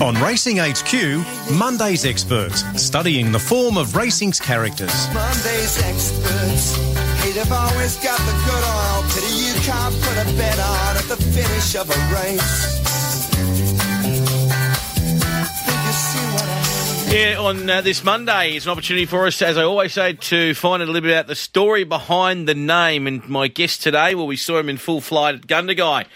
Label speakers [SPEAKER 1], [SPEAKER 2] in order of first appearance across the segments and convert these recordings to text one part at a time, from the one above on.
[SPEAKER 1] On Racing HQ, Monday's experts, studying the form of racing's characters.
[SPEAKER 2] Monday's experts. He'd have always got the good oil. Pity you can't put a bet on at the finish of a race. Think you see what I mean?
[SPEAKER 3] Yeah, on uh, this Monday is an opportunity for us, as I always say, to find out a little bit about the story behind the name. And my guest today, well, we saw him in full flight at Gundagai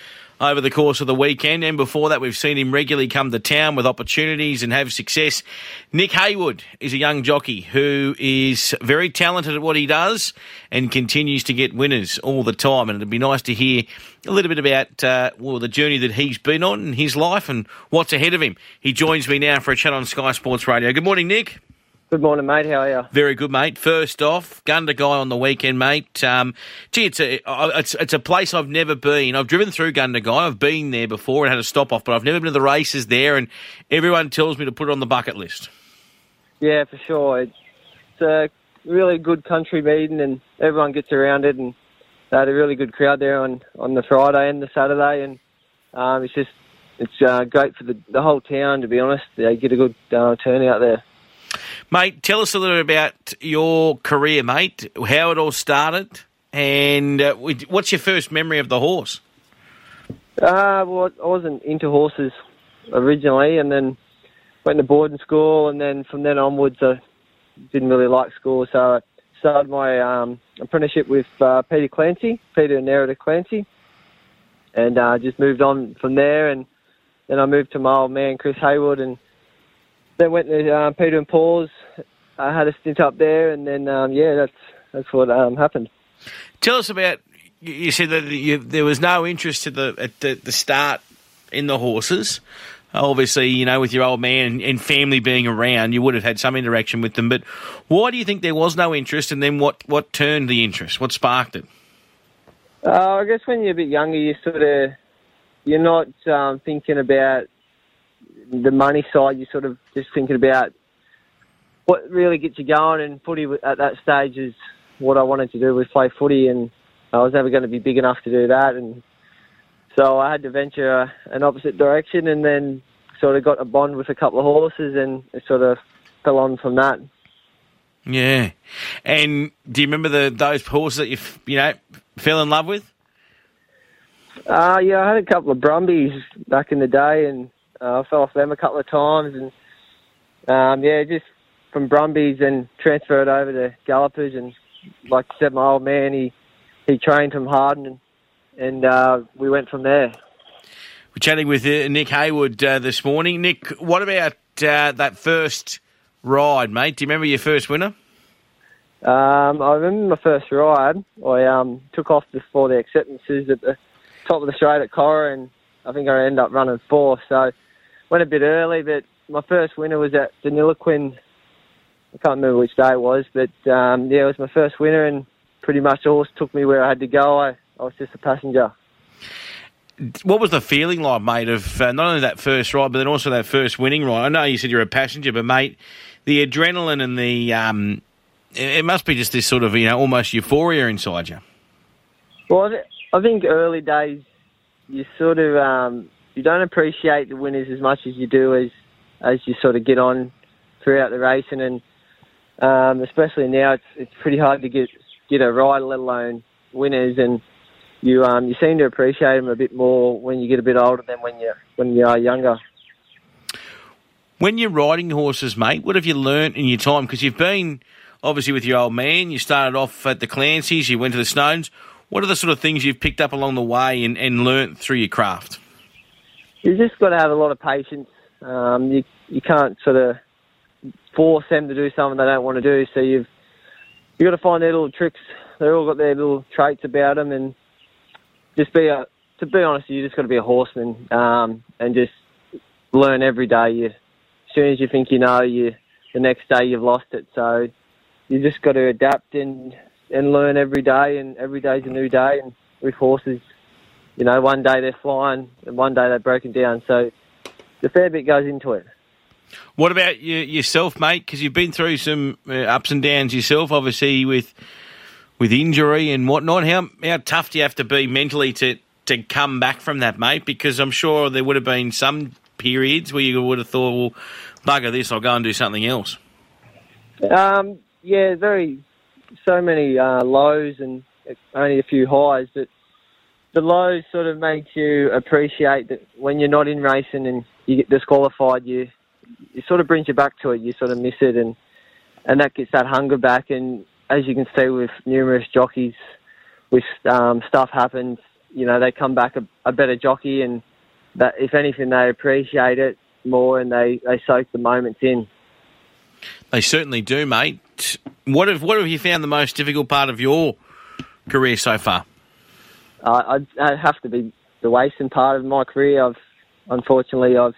[SPEAKER 3] over the course of the weekend. And before that, we've seen him regularly come to town with opportunities and have success. Nick Heywood is a young jockey who is very talented at what he does and continues to get winners all the time. And it'd be nice to hear a little bit about uh, well the journey that he's been on in his life and what's ahead of him. He joins me now for a chat on Sky Sports Radio. Good morning, Nick.
[SPEAKER 4] Good morning, mate. How are you?
[SPEAKER 3] Very good, mate. First off, Gundagai on the weekend, mate. Um, gee, it's a it's, it's a place I've never been. I've driven through Gundagai. I've been there before and had a stop off, but I've never been to the races there. And everyone tells me to put it on the bucket list.
[SPEAKER 4] Yeah, for sure. It's, it's a really good country meeting, and everyone gets around it. And they had a really good crowd there on, on the Friday and the Saturday, and um, it's just it's uh, great for the, the whole town. To be honest, they get a good uh, turnout there.
[SPEAKER 3] Mate, tell us a little bit about your career, mate. How it all started, and uh, what's your first memory of the horse?
[SPEAKER 4] Uh, well, I wasn't into horses originally, and then went to boarding school, and then from then onwards, I didn't really like school, so I started my um, apprenticeship with uh, Peter Clancy, Peter and Nerida Clancy, and uh, just moved on from there, and then I moved to my old man Chris Heywood, and then went to uh, Peter and Paul's. I had a stint up there, and then um, yeah, that's that's what um, happened.
[SPEAKER 3] Tell us about. You said that you, there was no interest at the at the, the start in the horses. Obviously, you know, with your old man and family being around, you would have had some interaction with them. But why do you think there was no interest? And then what what turned the interest? What sparked it?
[SPEAKER 4] Uh, I guess when you're a bit younger, you sort of you're not um, thinking about the money side. You're sort of just thinking about what really gets you going. And footy at that stage is what I wanted to do was play footy, and I was never going to be big enough to do that. And so I had to venture uh, an opposite direction, and then sort of got a bond with a couple of horses, and it sort of fell on from that.
[SPEAKER 3] Yeah, and do you remember the those horses that you you know fell in love with?
[SPEAKER 4] Uh, yeah, I had a couple of Brumbies back in the day, and uh, I fell off them a couple of times, and um, yeah, just from Brumbies and transferred over to Gallopers, and like I said, my old man he he trained from Harden, and, and uh, we went from there.
[SPEAKER 3] We're chatting with uh, Nick Heywood uh, this morning. Nick, what about uh, that first ride, mate? Do you remember your first winner?
[SPEAKER 4] Um, I remember my first ride. I um, took off before the acceptances at the top of the straight at Corowa, and I think I ended up running fourth. So went a bit early, but my first winner was at Deniliquin. I can't remember which day it was, but um, yeah, it was my first winner, and pretty much the horse took me where I had to go. I, I was just a passenger.
[SPEAKER 3] What was the feeling like, mate, of uh, not only that first ride, but then also that first winning ride? I know you said you're a passenger, but mate, the adrenaline and the um, it must be just this sort of you know almost euphoria inside you.
[SPEAKER 4] Well, I think early days you sort of um, you don't appreciate the winners as much as you do as as you sort of get on throughout the racing, and um, especially now it's it's pretty hard to get get a ride, let alone winners, and you um, you seem to appreciate them a bit more when you get a bit older than when you when you are younger.
[SPEAKER 3] When you're riding horses, mate, what have you learnt in your time? Because you've been obviously with your old man. You started off at the Clancy's, you went to the Stones. What are the sort of things you've picked up along the way and, and learnt through your craft?
[SPEAKER 4] You just got to have a lot of patience. Um, you you can't sort of force them to do something they don't want to do. So you've you got to find their little tricks. They've all got their little traits about them, and just be a. To be honest, you just got to be a horseman um, and just learn every day. You, as soon as you think you know, you the next day you've lost it. So you just got to adapt and and learn every day, and every day's a new day. And with horses, you know, one day they're flying, and one day they're broken down. So the fair bit goes into it.
[SPEAKER 3] What about you, yourself, mate? Because you've been through some uh, ups and downs yourself, obviously with with injury and whatnot. How how tough do you have to be mentally to to come back from that, mate? Because I'm sure there would have been some periods where you would have thought, well, bugger this, I'll go and do something else?
[SPEAKER 4] Um, yeah, very so many uh, lows and only a few highs, but the lows sort of makes you appreciate that when you're not in racing and you get disqualified, you it sort of brings you back to it. You sort of miss it, and and that gets that hunger back. And as you can see with numerous jockeys, with um, stuff happens, you know they come back a, a better jockey, and that if anything they appreciate it more and they they soak the moments in.
[SPEAKER 3] They certainly do, mate. What have what have you found the most difficult part of your career so far?
[SPEAKER 4] Uh, I'd, I'd have to be the wasting part of my career. I've unfortunately I've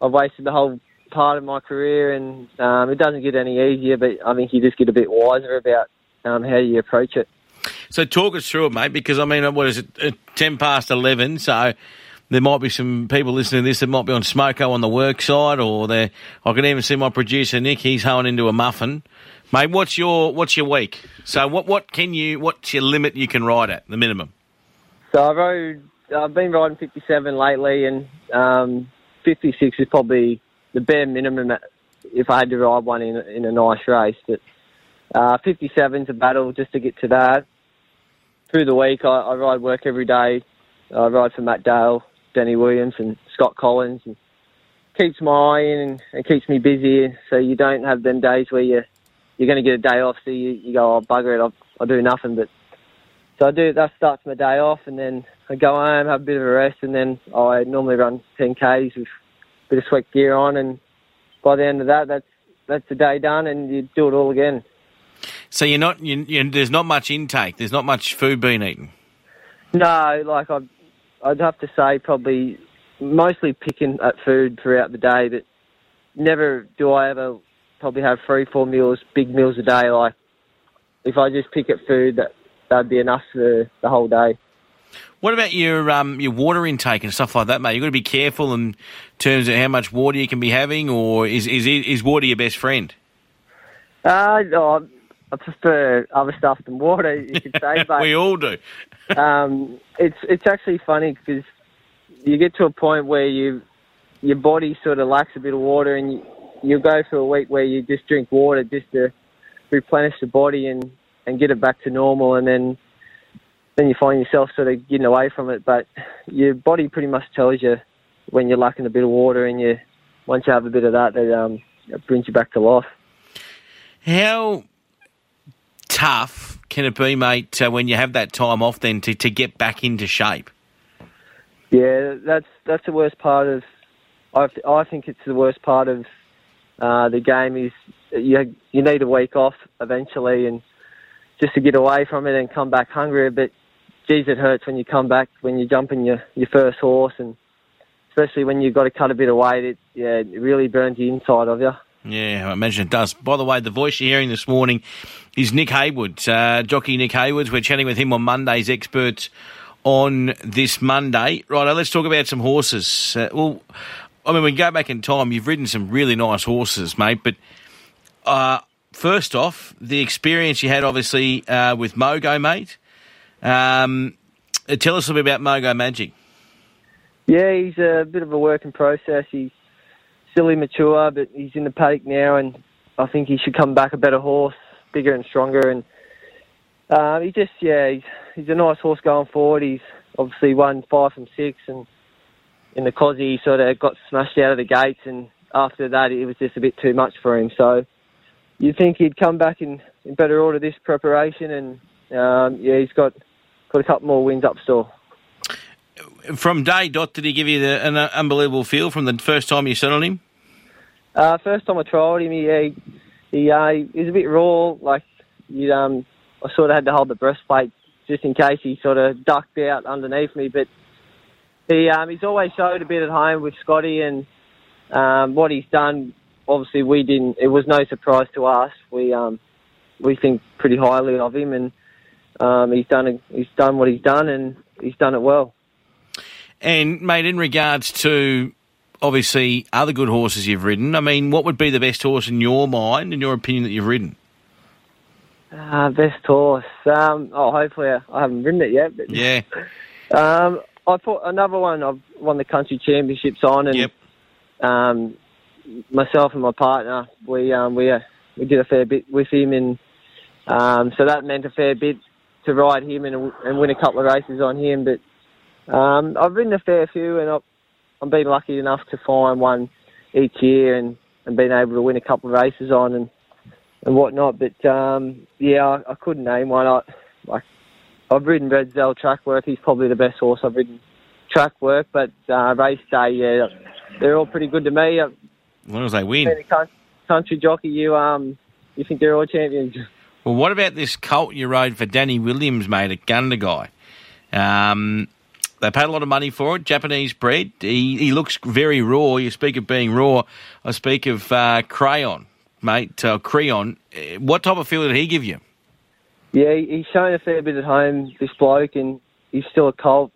[SPEAKER 4] I've wasted the whole part of my career, and um, it doesn't get any easier. But I think you just get a bit wiser about um, how you approach it.
[SPEAKER 3] So talk us through it, mate. Because I mean, what is it? Uh, ten past eleven. So there might be some people listening to this that might be on smoko on the work side, or they I can even see my producer Nick. He's hoeing into a muffin. Mate, what's your what's your week? So what what can you what's your limit you can ride at the minimum?
[SPEAKER 4] So I rode. I've been riding 57 lately, and um, 56 is probably the bare minimum if I had to ride one in, in a nice race. But uh, 57's a battle just to get to that. Through the week, I, I ride work every day. I ride for Matt Dale, Danny Williams, and Scott Collins, and keeps my eye in and, and keeps me busy. So you don't have them days where you you're going to get a day off, so you, you go, oh bugger it, I'll, I'll do nothing. But so I do. That starts my day off, and then I go home, have a bit of a rest, and then I normally run 10 k's with a bit of sweat gear on, and by the end of that, that's that's the day done, and you do it all again.
[SPEAKER 3] So you're not. You, you, there's not much intake. There's not much food being eaten.
[SPEAKER 4] No, like I'd, I'd have to say probably mostly picking at food throughout the day, but never do I ever probably have three, four meals, big meals a day. Like if I just pick at food, that that'd be enough for the whole day.
[SPEAKER 3] What about your um, your water intake and stuff like that, mate? You've got to be careful in terms of how much water you can be having, or is is is water your best friend?
[SPEAKER 4] Uh, no, I prefer other stuff than water. You could say, but
[SPEAKER 3] we all do.
[SPEAKER 4] um, it's it's actually funny because you get to a point where you your body sort of lacks a bit of water, and you, you go for a week where you just drink water just to replenish the body and and get it back to normal, and then then you find yourself sort of getting away from it. But your body pretty much tells you when you're lacking a bit of water, and you once you have a bit of that, that um, it brings you back to life.
[SPEAKER 3] How tough can it be, mate, uh, when you have that time off then to, to get back into shape?
[SPEAKER 4] Yeah, that's that's the worst part of. I I think it's the worst part of uh, the game is you you need a week off eventually, and just to get away from it and come back hungrier. But geez, it hurts when you come back when you jump in your your first horse, and especially when you've got to cut a bit of weight. It yeah, it really burns the inside of you.
[SPEAKER 3] Yeah, I imagine it does. By the way, the voice you're hearing this morning is Nick Heywood, uh, jockey Nick Heywood. We're chatting with him on Monday's Experts on this Monday. Right, let's talk about some horses. Uh, well, I mean, we go back in time. You've ridden some really nice horses, mate, but uh, first off, the experience you had obviously uh, with Mogo, mate. Um, tell us a bit about Mogo Magic.
[SPEAKER 4] Yeah, he's a bit of a work in process. He's still immature, but he's in the paddock now, and I think he should come back a better horse, bigger and stronger. And uh, he just, yeah, he's, he's a nice horse going forward. He's obviously won five from six, and in the Kosci, he sort of got smashed out of the gates, and after that, it was just a bit too much for him. So you'd think he'd come back in, in better order this preparation, and um, yeah, he's got got a couple more wins up still
[SPEAKER 3] from day dot, did he give you the, an unbelievable feel from the first time you saw him?
[SPEAKER 4] Uh, first time I tried him, he he, uh, he was a bit raw. Like you, um, I sort of had to hold the breastplate just in case he sort of ducked out underneath me. But he um, he's always showed a bit at home with Scotty, and um, what he's done. Obviously, we didn't. It was no surprise to us. We um, we think pretty highly of him, and um, he's done he's done what he's done, and he's done it well.
[SPEAKER 3] And, mate, in regards to obviously other good horses you've ridden, I mean, what would be the best horse in your mind, in your opinion, that you've ridden?
[SPEAKER 4] Uh, best horse. Um, oh, hopefully I, I, haven't ridden it yet. But
[SPEAKER 3] yeah.
[SPEAKER 4] Um, I thought another one I've won the country championships on, and
[SPEAKER 3] yep.
[SPEAKER 4] um, myself and my partner, we um, we uh, we did a fair bit with him, and um, so that meant a fair bit to ride him and, and win a couple of races on him. But um, I've ridden a fair few, and I've, I've been lucky enough to find one each year, and, and been able to win a couple of races on and and whatnot. But um, yeah, I, I couldn't name one. I like I've ridden Redzel track. He's probably the best horse I've ridden track work, but uh, race day, yeah, they're all pretty good to me.
[SPEAKER 3] As long as they win.
[SPEAKER 4] Country jockey, you um, you think they're all champions.
[SPEAKER 3] Well, what about this colt you rode for Danny Williams, mate, at Gundagai? Um, they paid a lot of money for it. Japanese bred. He, he looks very raw. You speak of being raw. I speak of uh, Crayon, mate. Uh, Creon. What type of feel did he give you?
[SPEAKER 4] Yeah, he's shown a fair bit at home. This bloke, and he's still a colt.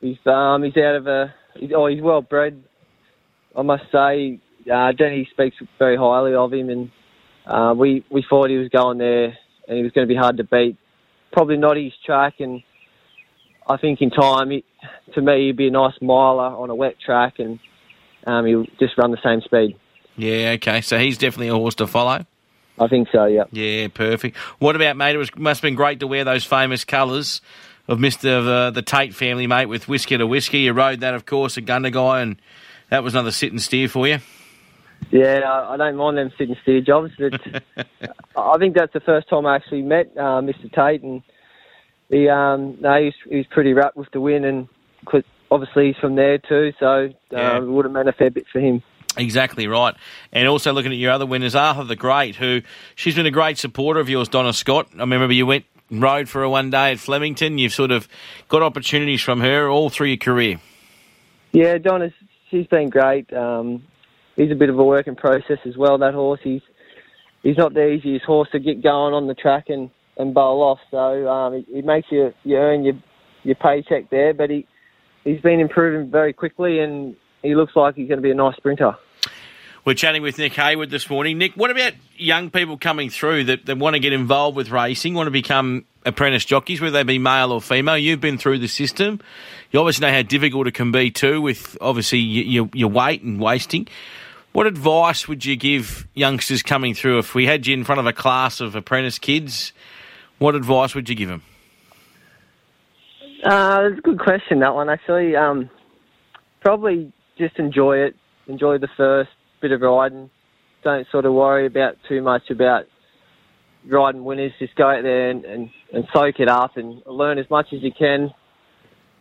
[SPEAKER 4] He's um, he's out of a. He's, oh, he's well bred. I must say, uh, Danny speaks very highly of him, and uh, we we thought he was going there, and he was going to be hard to beat. Probably not his track, and I think in time, he, to me, he'd be a nice miler on a wet track, and um, he'll just run the same speed.
[SPEAKER 3] Yeah, okay. So he's definitely a horse to follow.
[SPEAKER 4] I think so. Yeah.
[SPEAKER 3] Yeah, perfect. What about mate? It was, must have been great to wear those famous colours of Mister uh, the Tate family, mate, with whiskey to whiskey. You rode that, of course, at Gundagai, and that was another sit and steer for you.
[SPEAKER 4] Yeah, I don't mind them sitting steer jobs, but I think that's the first time I actually met uh, Mr. Tate, and he, um, no, he was, he was pretty rapt with the win, and cause obviously he's from there too, so
[SPEAKER 3] Yeah.
[SPEAKER 4] um, it would have meant a fair bit for him.
[SPEAKER 3] Exactly right. And also looking at your other winners, Arthur the Great, who she's been a great supporter of yours, Donna Scott. I remember you went rode for her one day at Flemington. You've sort of got opportunities from her all through your career.
[SPEAKER 4] Yeah, Donna's she's been great. Um, he's a bit of a work in process as well. That horse, he's he's not the easiest horse to get going on the track and, and bowl off. So um, it, it makes you you earn your your paycheck there. But he he's been improving very quickly, and he looks like he's going to be a nice sprinter.
[SPEAKER 3] We're chatting with Nick Heywood this morning. Nick, what about young people coming through that, that want to get involved with racing, want to become apprentice jockeys, whether they be male or female? You've been through the system. You obviously know how difficult it can be too, with obviously your, your weight and wasting. What advice would you give youngsters coming through if we had you in front of a class of apprentice kids? What advice would you give them?
[SPEAKER 4] Uh, a good question that one actually. Um, probably just enjoy it. Enjoy the first bit of riding. Don't sort of worry about too much about riding winners. Just go out there and, and, and soak it up and learn as much as you can.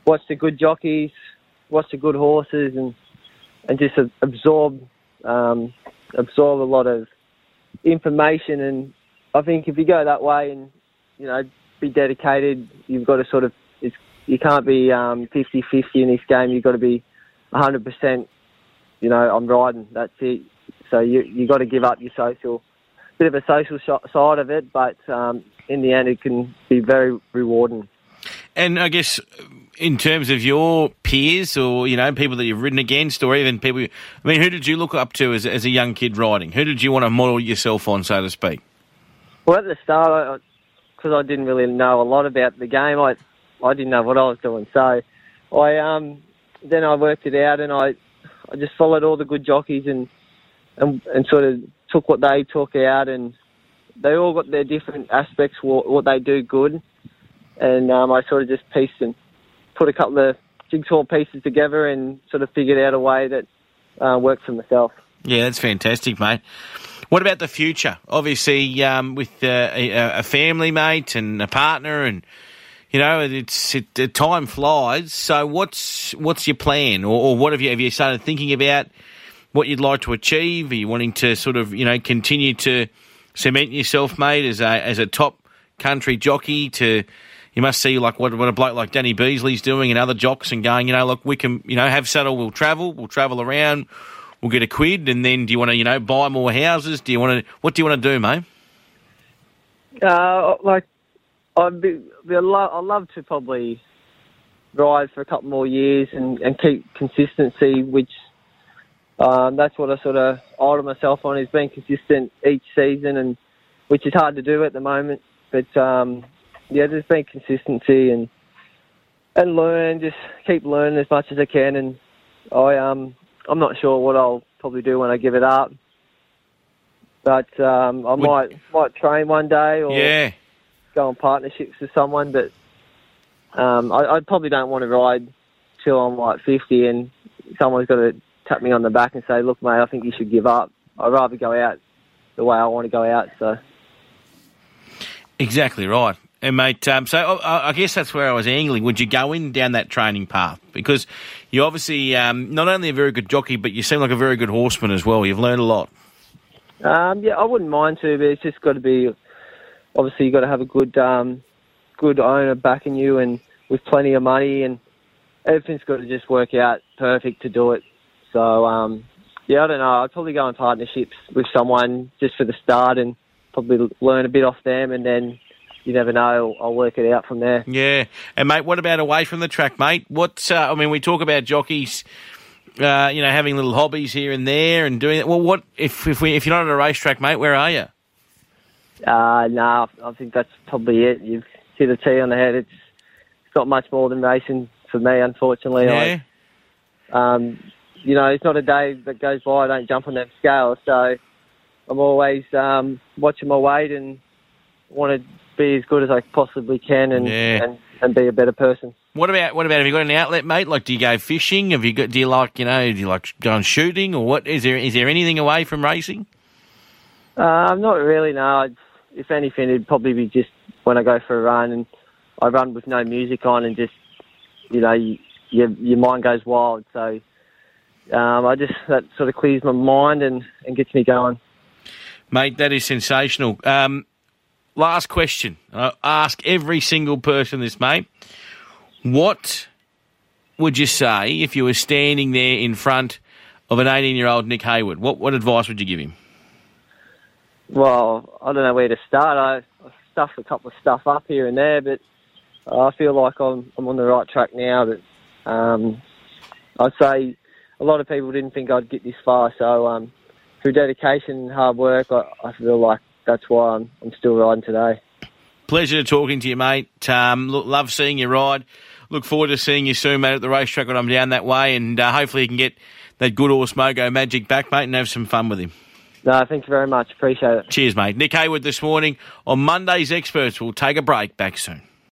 [SPEAKER 4] Watch the good jockeys, watch the good horses, and and just absorb um, absorb a lot of information. And I think if you go that way and you know be dedicated, you've got to sort of you can't be um, 50-50 in this game. You've got to be 100%. You know, I'm riding. That's it. So you you got to give up your social, bit of a social side of it, but um, in the end, it can be very rewarding.
[SPEAKER 3] And I guess in terms of your peers or, you know, people that you've ridden against or even people, I mean, who did you look up to as, as a young kid riding? Who did you want to model yourself on, so to speak?
[SPEAKER 4] Well, at the start, because I didn't really know a lot about the game, I I didn't know what I was doing. So I um then I worked it out, and I I just followed all the good jockeys and and, and sort of took what they took out, and they all got their different aspects, what, what they do good, and um, I sort of just pieced and put a couple of jigsaw pieces together and sort of figured out a way that uh, worked for myself.
[SPEAKER 3] Yeah, that's fantastic, mate. What about the future? Obviously, um, with uh, a, a family, mate, and a partner, and you know, it's it, time flies. So, what's what's your plan, or, or what have you have you started thinking about? What you'd like to achieve? Are you wanting to sort of you know continue to cement yourself, mate, as a as a top country jockey? To you must see like what what a bloke like Danny Beasley's doing and other jocks, and going, you know, look, we can you know have saddle, we'll travel, we'll travel around we'll get a quid, and then do you want to, you know, buy more houses? Do you want to? What do you want to do, mate?
[SPEAKER 4] Uh, like, I'd be, be a lo- I'd love to probably ride for a couple more years and, and keep consistency, which um, that's what I sort of idle myself on is being consistent each season, and which is hard to do at the moment. But um, yeah, just being consistency and and learn, just keep learning as much as I can. And I um I'm not sure what I'll probably do when I give it up. But um, I
[SPEAKER 3] Would-
[SPEAKER 4] might might train one day or
[SPEAKER 3] Yeah.
[SPEAKER 4] Go on partnerships with someone. But um, I, I probably don't want to ride till I'm like 50 and someone's got to tap me on the back and say, "Look, mate, I think you should give up." I'd rather go out the way I want to go out. So.
[SPEAKER 3] Exactly right. And mate, um, so I, I guess that's where I was angling. Would you go in down that training path? Because you're obviously um, not only a very good jockey, but you seem like a very good horseman as well. You've learned a lot.
[SPEAKER 4] Um, yeah, I wouldn't mind to, but it's just got to be. Obviously, you've got to have a good, um, good owner backing you, and with plenty of money, and everything's got to just work out perfect to do it. So, um, yeah, I don't know. I'd probably go in partnerships with someone just for the start, and probably learn a bit off them, and then you never know. I'll work it out from there.
[SPEAKER 3] Yeah. And mate, what about away from the track, mate? What's uh, I mean, we talk about jockeys. Uh, you know, having little hobbies here and there and doing it. Well, what if if we if you're not at a racetrack, mate? Where are you?
[SPEAKER 4] Uh, no, I think that's probably it. You've hit the T on the head. It's, it's not much more than racing for me, unfortunately.
[SPEAKER 3] Yeah.
[SPEAKER 4] I, um, you know, it's not a day that goes by I don't jump on that scale. So I'm always um, watching my weight and want to be as good as I possibly can and,
[SPEAKER 3] Yeah.
[SPEAKER 4] and, and be a better person.
[SPEAKER 3] What about what about have you got an outlet, mate? Like, do you go fishing? Have you got? Do you like you know? Do you like going shooting or what? Is there is there anything away from racing?
[SPEAKER 4] Um, not really, no. I'd, if anything, it'd probably be just when I go for a run and I run with no music on and just, you know, you, your, your mind goes wild. So um, I just, that sort of clears my mind and, and gets me going.
[SPEAKER 3] Mate, that is sensational. Um, last question. I ask every single person this, mate. What would you say if you were standing there in front of an 18 year old Nick Heywood? What, what advice would you give him?
[SPEAKER 4] Well, I don't know where to start. I, stuffed a couple of stuff up here and there, but I feel like I'm, I'm on the right track now. But um, I'd say a lot of people didn't think I'd get this far. So um, through dedication and hard work, I, I feel like that's why I'm, I'm still riding today.
[SPEAKER 3] Pleasure talking to you, mate. Um, look, love seeing you ride. Look forward to seeing you soon, mate, at the racetrack when I'm down that way. And uh, hopefully you can get that good horse Mogo Magic back, mate, and have some fun with him.
[SPEAKER 4] No, thank you very much. Appreciate it.
[SPEAKER 3] Cheers, mate. Nick Heywood this morning on Monday's Experts. We'll take a break. Back soon.